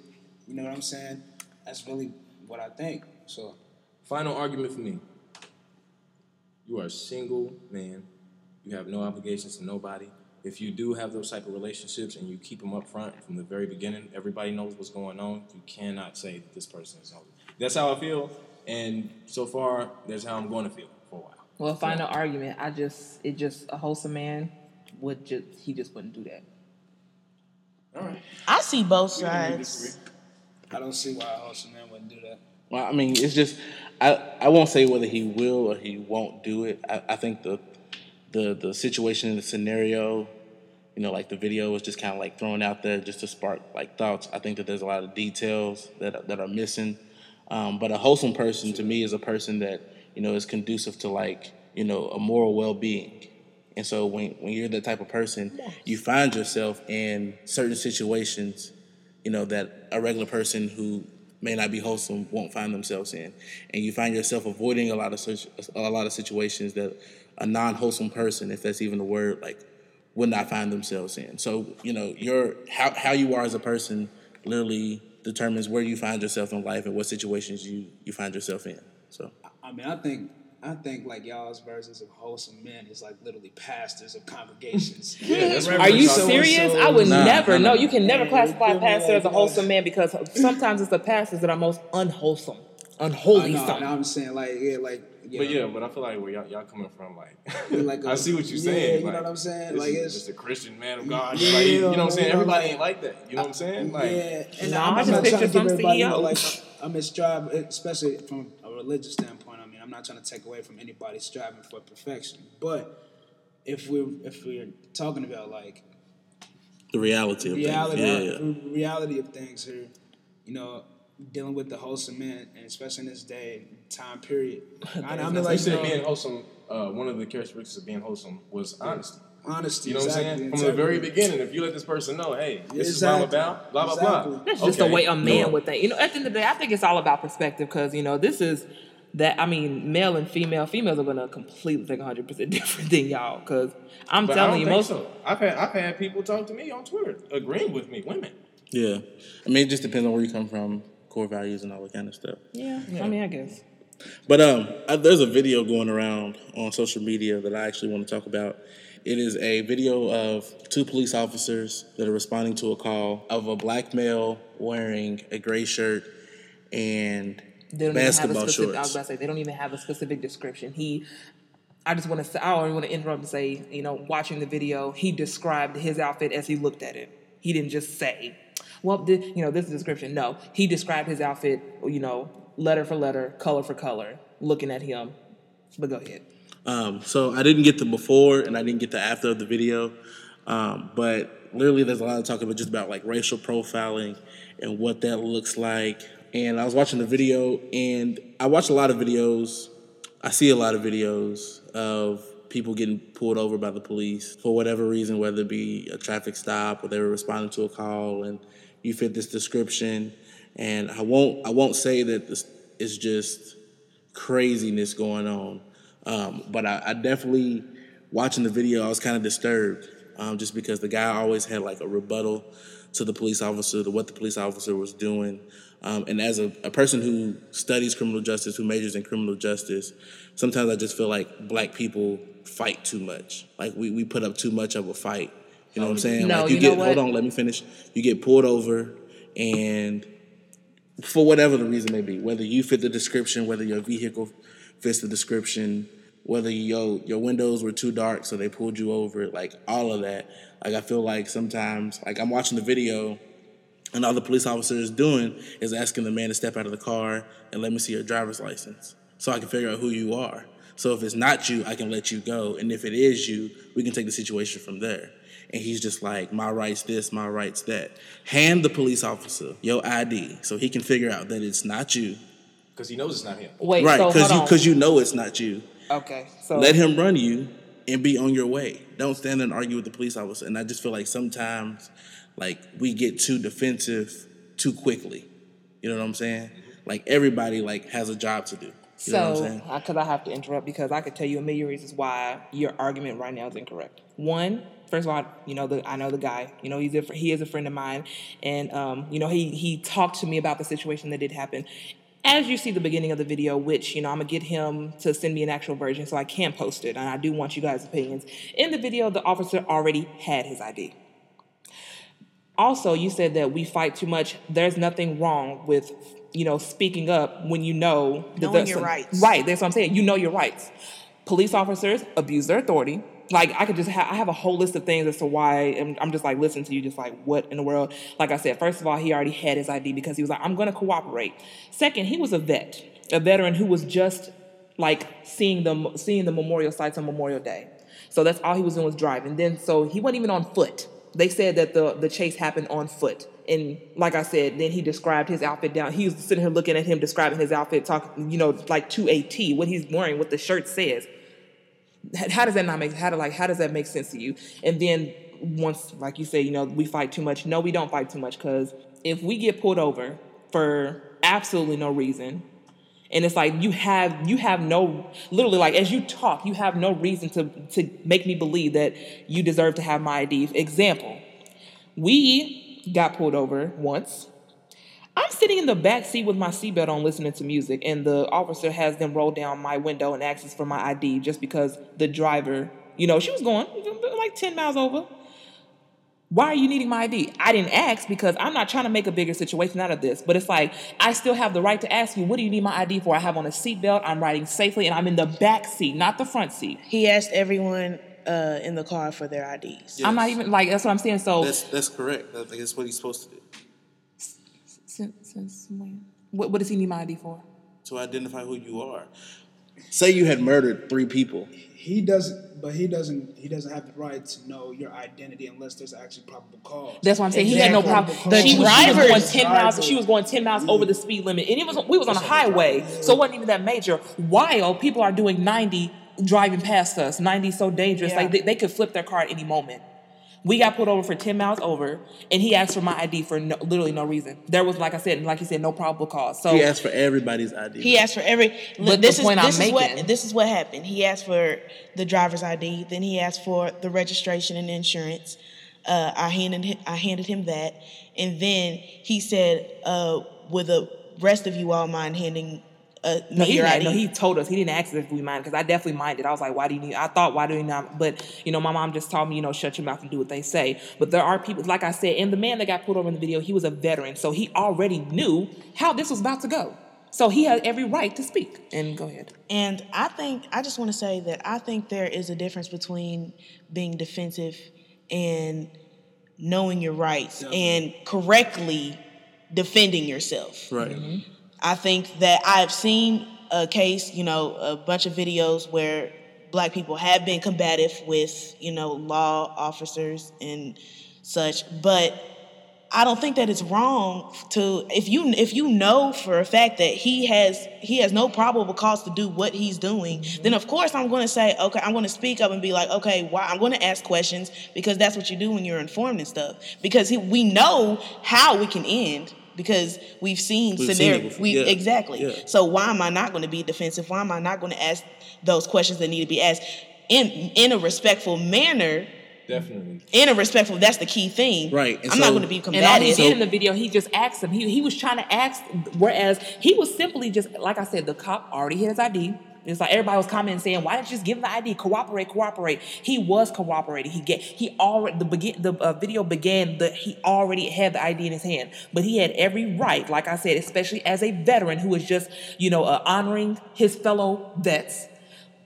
You know what I'm saying? That's really what I think. So Final argument for me. You are a single man. You have no obligations to nobody. If you do have those type of relationships and you keep them up front from the very beginning, everybody knows what's going on. You cannot say that this person is holy. That's how I feel, and so far, that's how I'm going to feel for a while. Well, final argument. I just it just a wholesome man would just he just wouldn't do that. All right. I see both sides. I don't see why a wholesome man wouldn't do that. Well, I mean, it's just I, I won't say whether he will or he won't do it. I, I think the the the situation, and the scenario, you know, like the video was just kind of like thrown out there just to spark like thoughts. I think that there's a lot of details that are- that are missing. Um, but a wholesome person to me is a person that you know is conducive to like you know a moral well being. And so when when you're that type of person, you find yourself in certain situations you know, that a regular person who may not be wholesome won't find themselves in, and you find yourself avoiding a lot of such, a lot of situations that a non-wholesome person, if that's even a word, like would not find themselves in. So you know, your how how you are as a person literally determines where you find yourself in life and what situations you you find yourself in. So I mean, I think I think like y'all's versions of wholesome men is like literally pastors of congregations. Yeah, that's Are you So-and-so serious? I would Nah, never. nah, No, nah. you can never Yeah, classify a pastor as a wholesome man because sometimes it's the pastors that are most unwholesome, unholy. no, some. no, I'm saying like yeah, like yeah, But yeah, but I feel like where y'all, y'all coming from, like, like a- I see what you're yeah, saying. you know what I'm saying? Like, it's- just a Christian man of God. Yeah, like, you know what I'm saying? you know, Everybody like- ain't like that. You know what I'm saying? Like, yeah, and Nah, I'm, I I'm just not trying picture to give some everybody, you know, CEO. like I'm in strive, especially from a religious standpoint. I mean, I'm not trying to take away from anybody striving for perfection, but if we're if we're talking about like the reality of reality, things, yeah, yeah. the reality of things here, you know, dealing with the wholesome man, and especially in this day and time period. I, I mean, like like you said, know, being wholesome. Uh, one of the characteristics of being wholesome was honesty. honesty. You know what I'm exactly, saying? From the very beginning, if you let this person know, hey, this is Exactly. what I'm about, blah blah Exactly. blah. That's just the way a man cool. would think. You know, at the end of the day, I think it's all about perspective because, you know, this is that, I mean, male and female, females are going to completely think 100% different than y'all because I'm But I telling don't you, think most. so. I've had I've had people talk to me on Twitter agreeing with me, women. Yeah. I mean, it just depends on where you come from, core values, and all that kind of stuff. Yeah, I mean, I guess. But um, I, there's a video going around on social media that I actually want to talk about. It is a video of two police officers that are responding to a call of a black male wearing a gray shirt and They don't basketball even have a specific, I was shorts. about to say, they don't even have a specific description. He, I just want to say, I don't want to interrupt and say, you know, watching the video, he described his outfit as he looked at it. He didn't just say, well, you know, this is the description. No, he described his outfit, you know, letter for letter, color for color, looking at him. But go ahead. Um, so I didn't get the before and I didn't get the after of the video, um, but literally there's a lot of talk about just about like racial profiling and what that looks like. And I was watching the video and I watch a lot of videos. I see a lot of videos of people getting pulled over by the police for whatever reason, whether it be a traffic stop or they were responding to a call and you fit this description. And I won't I won't say that this is just craziness going on. Um, but I, I definitely watching the video, I was kind of disturbed um, just because the guy always had like a rebuttal to the police officer, to what the police officer was doing. Um, and as a, a person who studies criminal justice, who majors in criminal justice, sometimes I just feel like black people fight too much. Like we, we put up too much of a fight. You know what I'm saying? No, like you, you get hold on, let me finish. You get pulled over and for whatever the reason may be, whether you fit the description, whether your vehicle fits the description, whether your your windows were too dark so they pulled you over, like all of that. Like I feel like sometimes, like I'm watching the video, and all the police officer is doing is asking the man to step out of the car and let me see your driver's license, so I can figure out who you are. So if it's not you, I can let you go, and if it is you, we can take the situation from there. And he's just like, my rights this, my rights that. Hand the police officer your ID so he can figure out that it's not you. Because he knows it's not him. Wait, right, because hold you because you know it's not you. okay, so Let him run you and be on your way. Don't stand there and argue with the police officer. And I just feel like sometimes, like we get too defensive too quickly. You know what I'm saying? Mm-hmm. Like everybody like has a job to do. You know what I'm So, saying? because I have to interrupt because I could tell you a million reasons why your argument right now is incorrect. One, first of all, you know the I know the guy. You know he's a, he is a friend of mine, and um, you know he he talked to me about the situation that did happen. As you see the beginning of the video, which you know I'm gonna get him to send me an actual version so I can post it, and I do want you guys' opinions. In the video, the officer already had his ID. Also, you said that we fight too much. There's nothing wrong with, you know, speaking up when you know that Knowing your some- rights. Right, that's what I'm saying. You know your rights. Police officers abuse their authority. Like I could just have, I have a whole list of things as to why I'm, I'm just like listening to you, just like what in the world. Like I said, first of all, he already had his ID because he was like, I'm going to cooperate. Second, he was a vet, a veteran who was just like seeing the seeing the memorial sites on Memorial Day. So that's all he was doing was driving. Then so he wasn't even on foot. They said that the the chase happened on foot. And like I said, then he described his outfit down. He was sitting here looking at him describing his outfit, talking, you know, like to a T, what he's wearing, what the shirt says. How does that not make how do like how does that make sense to you? And then once, like you say, you know, we fight too much. No, we don't fight too much because if we get pulled over for absolutely no reason, and it's like you have you have no literally like as you talk you have no reason to to make me believe that you deserve to have my id example we got pulled over once i'm sitting in the back seat with my seatbelt on listening to music and the officer has them roll down my window and asks for my id just because the driver you know she was going like 10 miles over why are you needing my ID? I didn't ask because I'm not trying to make a bigger situation out of this. But it's like I still have the right to ask you, what do you need my ID for? I have on a seatbelt, I'm riding safely, and I'm in the back seat, not the front seat. He asked everyone uh, in the car for their IDs. I'm not even like that's what I'm saying. So That's that's correct. I think that's what he's supposed to do since, since when? What, what does he need my ID for? to identify who you are. Say you had murdered three people. He doesn't, but he doesn't. He doesn't have the right to know your identity unless there's actually probable cause. That's what I'm saying. He had no problem. The she, was, she was going ten miles. driver- She was going ten miles over the speed limit, and it was we was on a highway, so it wasn't even that major. While people are doing ninety driving past us, ninety so dangerous, Yeah. like they, they could flip their car at any moment. We got pulled over for ten miles over, and he asked for my ID for no, literally no reason. There was, like I said, like you said, no probable cause. So He asked for everybody's ID. He asked for every. But this the is point I'm this is what this is what happened. He asked for the driver's ID. Then he asked for the registration and insurance. Uh, I handed him, I handed him that, and then he said, uh, "With the rest of you all mind handing uh, No, he, your didn't- ID?" no, he told us he didn't ask us if we mind because I definitely minded. I was like, why do you need? I thought, why do you not? But you know, my mom just told me, you know, shut your mouth and do what they say. But there are people, like I said, and the man that got pulled over in the video, he was a veteran, so he already knew how this was about to go. So he had every right to speak. And go ahead. And I think I just want to say that I think there is a difference between being defensive and knowing your rights and correctly defending yourself. right. I think that I've seen a case, you know, a bunch of videos where black people have been combative with, you know, law officers and such, but I don't think that it's wrong to if you if you know for a fact that he has he has no probable cause to do what he's doing, mm-hmm. then of course I'm going to say okay, I'm going to speak up and be like, okay, why I'm going to ask questions because that's what you do when you're informed and stuff. Because he, we know how we can end because we've seen We've scenarios. before. We Yeah. exactly. Yeah. So why am I not going to be defensive? Why am I not going to ask those questions that need to be asked in in a respectful manner? Definitely. in a respectful. That's the key thing. Right, and I'm not going to be combative. And all he combative. did in the video, he just asked him. He, he was trying to ask, whereas he was simply just, like I said, the cop already had his ID. It's like everybody was commenting saying, "Why didn't you just give him the ID? Cooperate, cooperate." He was cooperating. He get he already the begin the uh, video began that he already had the ID in his hand, but he had every right, like I said, especially as a veteran who was just you know uh, honoring his fellow vets.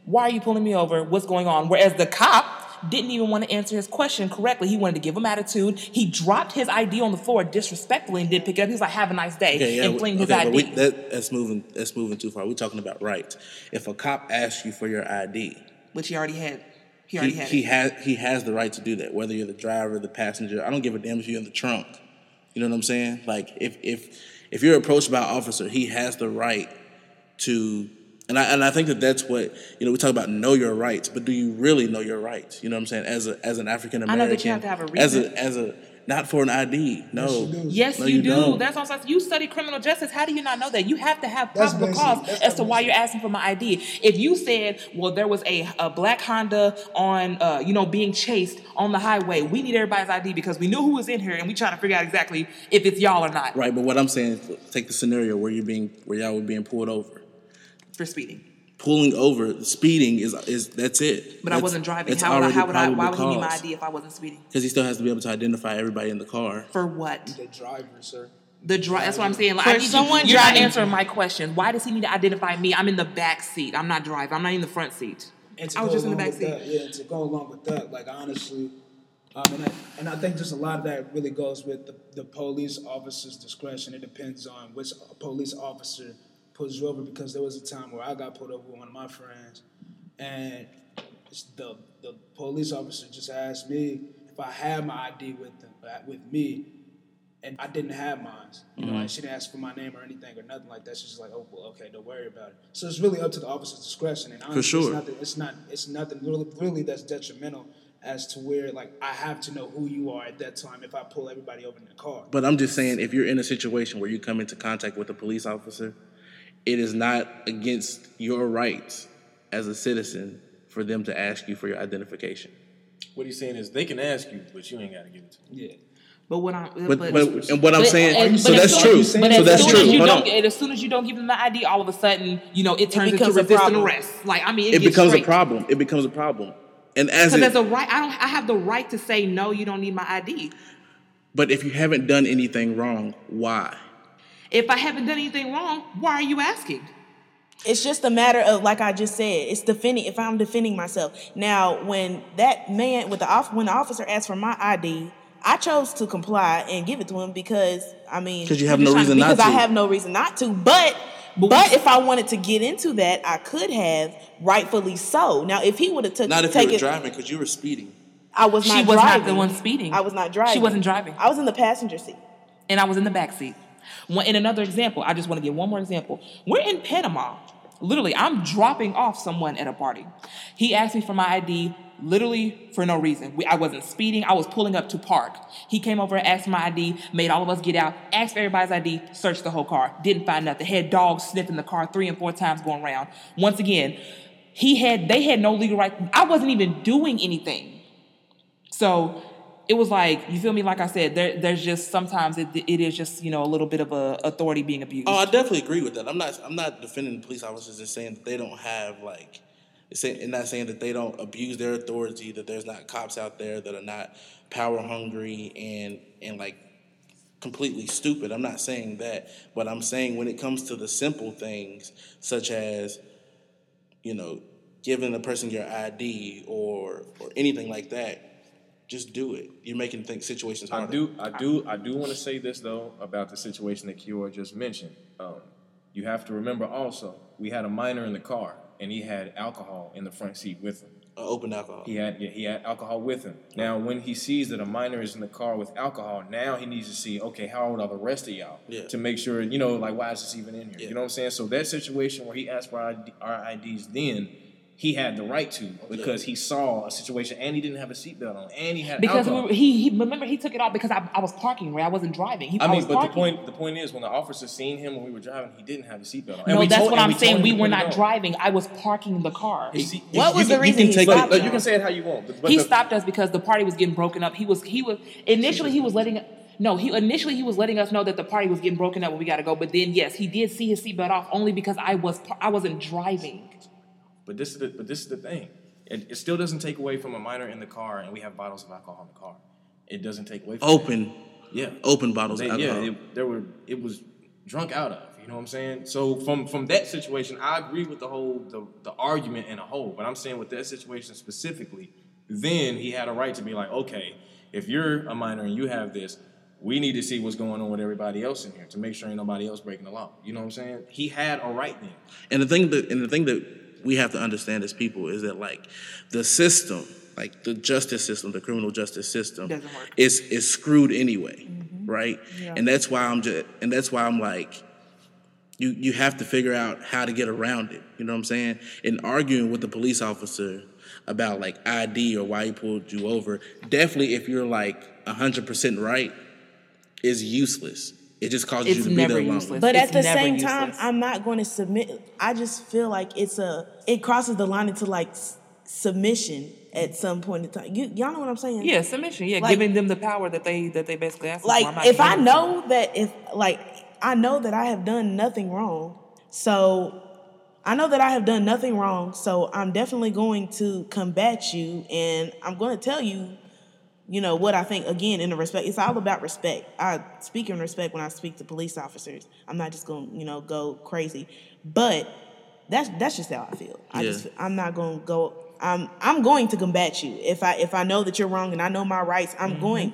Why are you pulling me over? What's going on? Whereas the cop didn't even want to answer his question correctly. He wanted to give him attitude. He dropped his ID on the floor disrespectfully and didn't pick it up. He was like, "Have a nice day," Okay, yeah, and we- flinged his okay, but ID. we, that, that's moving. That's moving too far. We're talking about rights. If a cop asks you for your ID, which he already had. He he, already had. he has he has the right to do that. Whether you're the driver, the passenger, I don't give a damn if you're in the trunk. You know what I'm saying? Like if if if you're approached by an officer, he has the right to. And I and I think that that's what you know. We talk about know your rights, but do you really know your rights? You know what I'm saying? As a as an African American. I know American, that you have to have a reason. as a as a not for an ID. No, you do. Yes, No, you, do. don't. That's what I'm saying. You study criminal justice. How do you not know that? You have to have That's probable basic. cause That's as to why you're asking for my ID. If you said, "Well, there was a, a black Honda on, uh, you know, being chased on the highway," we need everybody's ID because we knew who was in here, and we trying to figure out exactly if it's y'all or not Right, but what I'm saying is take the scenario where you're being where y'all were being pulled over. For speeding. Pulling over, speeding is is that's it. But I wasn't driving. That's How would, I, already how would I? Why would probable he need my. ID if I wasn't speeding? Because he still has to be able to identify everybody in the car. For what? The driver, sir. The dri- That's what I'm saying. Like, For I need you- someone you're not answering my question. Why does he need to identify me? I'm in the back seat. I'm not driving. I'm not in the front seat. And to I was just in the back seat. That, yeah, and to go along with that, like honestly, um, and, I, and I think just a lot of that really goes with the, the police officer's discretion. It depends on which police officer pulls you over because there was a time where I got pulled over with one of my friends, and the the police officer just asked me if I had my ID with them, uh, with me, and I didn't have mine. You know, Mm-hmm. and she didn't ask for my name or anything or nothing like that. She's just like, oh, well, okay, don't worry about it. So it's really up to the officer's discretion. And honestly, sure. it's, nothing, it's not. It's nothing really, really that's detrimental as to where like I have to know who you are at that time if I pull everybody over in the car. But I'm just saying, if you're in a situation where you come into contact with a police officer, it is not against your rights as a citizen for them to ask you for your identification. What he's saying is they can ask you, but you ain't got to give it to them. Yeah. But what I'm But, but, and what I'm but- saying, and- so that's soon- true. as- so that's soon true. as you Hold don't, on. as soon as you don't give them the ID, all of a sudden, you know, it turns into becomes a resisting problem. arrest. Like I mean, it, It gets becomes a problem. It becomes a problem. And as Because it, there's a right, I don't. I have the right to say no. You don't need my ID. but if you haven't done anything wrong, why? If I haven't done anything wrong, why are you asking? It's just a matter of, like I just said, it's defending. If I'm defending myself now, when that man with the off, when the officer asked for my ID, I chose to comply and give it to him because I mean, 'Cause you have no trying- reason not because to. I have no reason not to. But but if I wanted to get into that, I could have, rightfully so. Now, if he would have took Not if you taken, were driving, because you were speeding. I was not. Driving. She not was not the one speeding. I was not driving. She wasn't driving. I was in the passenger seat. and I was in the back seat. In another example, I just want to give one more example. We're in Panama. Literally, I'm dropping off someone at a party. He asked me for my ID, literally for no reason. We, I wasn't speeding. I was pulling up to park. He came over asked my ID, made all of us get out, asked for everybody's ID, searched the whole car, didn't find nothing. Had dogs sniffing the car three and four times going around. Once again, he had they had no legal right. I wasn't even doing anything. So it was like you feel me. Like I said, there, there's just sometimes it, it is just you know a little bit of a authority being abused. Oh, I definitely agree with that. I'm not. I'm not defending police officers and saying that they don't have like, and not saying that they don't abuse their authority. That there's not cops out there that are not power hungry and and like completely stupid. I'm not saying that, but I'm saying when it comes to the simple things such as, you know, giving a person your ID or or anything like that, just do it. You're making think situations I do, I do, I do want to say this though about the situation that Kiora just mentioned. Um, you have to remember also, we had a minor in the car, and he had alcohol in the front seat with him. Uh, open alcohol. He had, yeah, he had alcohol with him. Now, when he sees that a minor is in the car with alcohol, now he needs to see, okay, how old are the rest of y'all? Yeah. To make sure, you know, like, why is this even in here? Yeah. You know what I'm saying? So that situation where he asked for our IDs then, he had the right to because he saw a situation and he didn't have a seatbelt on and he had Because we alcohol. he, he remember he took it off because I, I was parking right. I wasn't driving. He, I I mean, was but the point the point is when the officer seen him when we were driving, he didn't have a seatbelt on. And No, we that's told- what I'm told saying. We were not on. driving. I was parking the car. You see- What you was can- the you reason can he take- stopped no, you y'all? can say it how you want. But, but he the- stopped us because the party was getting broken up. He was he was initially he was letting no he initially he was letting us know that the party was getting broken up and we got to go. But then yes, he did see his seatbelt off only because I was I wasn't driving. But this is the, but this is the thing. It, it still doesn't take away from a minor in the car, and we have bottles of alcohol in the car. It doesn't take away from Open, that. Yeah, open bottles They- yeah. It, there were it was drunk out of. You know what I'm saying? So from from that situation, I agree with the whole the, the argument in a whole. But I'm saying with that situation specifically, then he had a right to be like, okay, if you're a minor and you have this. We need to see what's going on with everybody else in here to make sure ain't nobody else breaking the law. You know what I'm saying? He had a right then. And the thing that and the thing that we have to understand as people is that like the system, like the justice system, the criminal justice system, is is screwed anyway, mm-hmm. right? And that's why I'm just and that's why I'm like, you you have to figure out how to get around it. You know what I'm saying? And arguing with the police officer about like ID or why he pulled you over, definitely if you're like hundred percent right, is useless. It just causes It's you to be never there longer. useless. But It's at the never same time. I'm not going to submit. I just feel like it's a it crosses the line into like s- submission at some point in time. You, y'all know what I'm saying? Yeah, submission. Yeah, Like- giving them the power that they that they basically ask Like for. I'm if I giving- know that if like I know that I have done nothing wrong, so I know that I have done nothing wrong. So I'm definitely going to combat you, and I'm going to tell you you know what I think again in the respect. It's all about respect. I speak in respect when I speak to police officers. I'm not just going to you know go crazy, but that's that's just how I feel. I Yeah. just I'm not going to go. I'm I'm going to combat you if I if I know that you're wrong and I know my rights. I'm going.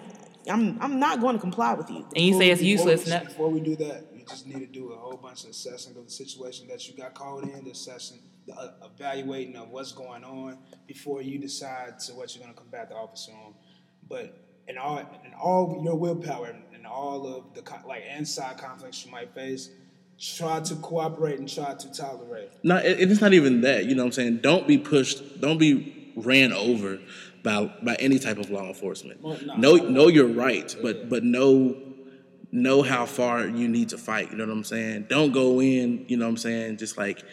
I'm I'm not going to comply with you. and you say it's we- useless. no- Before we do that, you just need to do a whole bunch of assessing of the situation that you got called in, the assessing, the uh, evaluating of what's going on before you decide to what you're going to combat the officer on. But in all, in all your willpower and all of the like inside conflicts you might face, try to cooperate and try to tolerate. No, it, it's not even that. You know what I'm saying? Don't be pushed. Don't be ran over by by any type of law enforcement. Well, no. know know your rights, but but know know how far you need to fight. You know what I'm saying? Don't go in. You know what I'm saying? Just like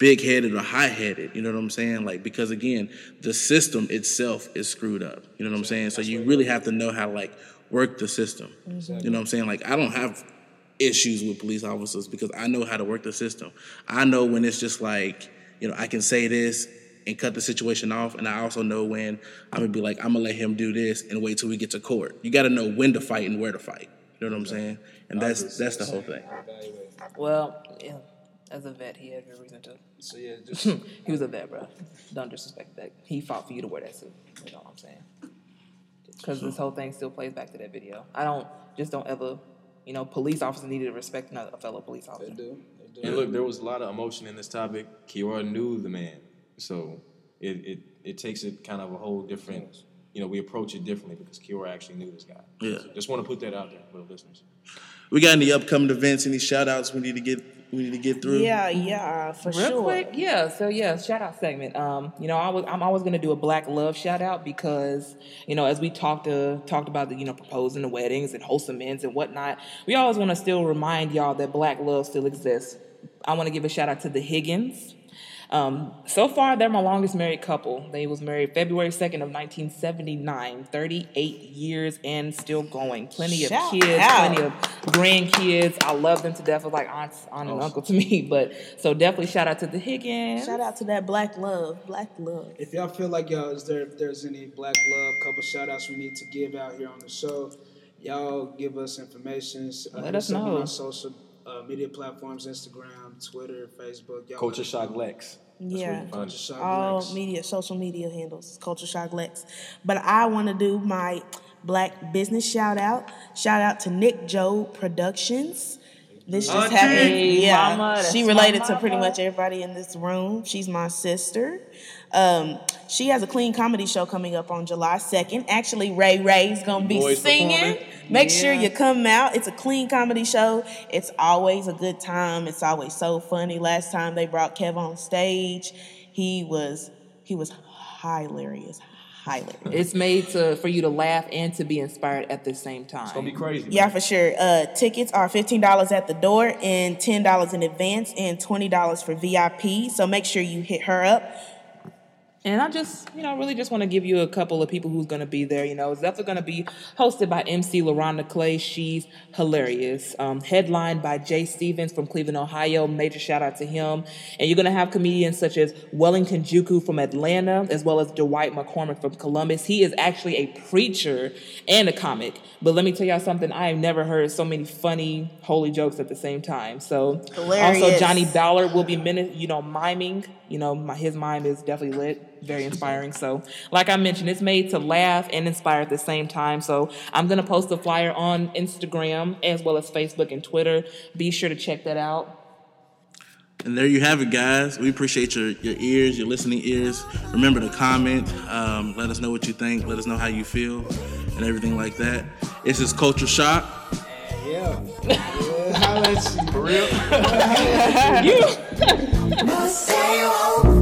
big headed or high headed. You know what I'm saying? Like because again, the system itself is screwed up. You know what I'm saying? So you really have to know how to like work the system. You know what I'm saying? Like I don't have issues with police officers because I know how to work the system. I know when it's just like, you know, I can say this and cut the situation off, and I also know when I'm gonna be like, I'm gonna let him do this and wait till we get to court. You got to know when to fight and where to fight. You know what I'm saying? And that's that's the whole thing. Well, yeah, as a vet, he had every reason to. So yeah, just He was a vet, bro. Don't disrespect that. He fought for you to wear that suit. You know what I'm saying? Because this whole thing still plays back to that video. I don't just don't ever, you know, police officers needed to respect another fellow police they officer. do. They do. And look, there was a lot of emotion in this topic. Kiora knew the man, so it it, it takes it kind of a whole different. You know, we approach it differently because Kiora actually knew this guy. Yeah. So just want to put that out there for the listeners. We got any upcoming events? Any shout outs we need to get we need to get through? Yeah, yeah, for Real sure. quick, yeah. So yeah, shout out segment. Um, you know, I was I'm always gonna do a Black Love shout out because you know as we talked to talked about the you know proposing the weddings and wholesome ends and whatnot, we always want to still remind y'all that Black love still exists. I want to give a shout out to the Higgins. Um, so far, they're my longest married couple. They was married February 2nd of 1979, 38 years and still going. Plenty of Shout kids, out. plenty of grandkids. I love them to death. It's like aunts, aunt and uncle to me. But so definitely shout out to the Higgins. Shout out to that black love, black love. If y'all feel like y'all, is there if there's any black love, couple shout outs we need to give out here on the show, y'all give us information. Uh, Let hit us up on know. social uh, media platforms, Instagram, Twitter, Facebook. Y'all Culture Shock Lex. That's Yeah. Culture. Shock all Lex. media, social media handles, Culture Shock Lex. But I want to do my black business shout out. Shout out to Nick Joe Productions. This just Auntie. happened. Yeah, mama, she related to pretty much everybody in this room. She's my sister. Um, she has a clean comedy show coming up on July 2nd. Actually, Ray Ray's gonna be Boys singing. performing. Make sure you come out. It's a clean comedy show. It's always a good time. It's always so funny. Last time they brought Kev on stage, He was he was hilarious, hilarious. It's made to for you to laugh and to be inspired at the same time. It's gonna be crazy. Yeah, for sure. Uh, tickets are fifteen dollars at the door and ten dollars in advance and twenty dollars for VIP. So make sure you hit her up. And I just, you know, really just want to give you a couple of people who's going to be there. You know, it's definitely going to be hosted by MC LaRonda Clay. She's hilarious. Um, headlined by Jay Stevens from Cleveland, Ohio. Major shout out to him. And you're going to have comedians such as Wellington Juku from Atlanta, as well as Dwight McCormick from Columbus. He is actually a preacher and a comic. But let me tell y'all something. I have never heard so many funny, holy jokes at the same time. So Hilarious. also Johnny Ballard will be, min- you know, miming. You know, my, his mime is definitely lit very inspiring. So, like I mentioned, it's made to laugh and inspire at the same time. So, I'm going to post the flyer on Instagram as well as Facebook and Twitter. Be sure to check that out. And there you have it, guys. We appreciate your, your ears, your listening ears. Remember to comment. Um, let us know what you think. Let us know how you feel and everything like that. This is Culture Shock. Yeah. yeah holla at you. For real. You. Say you hope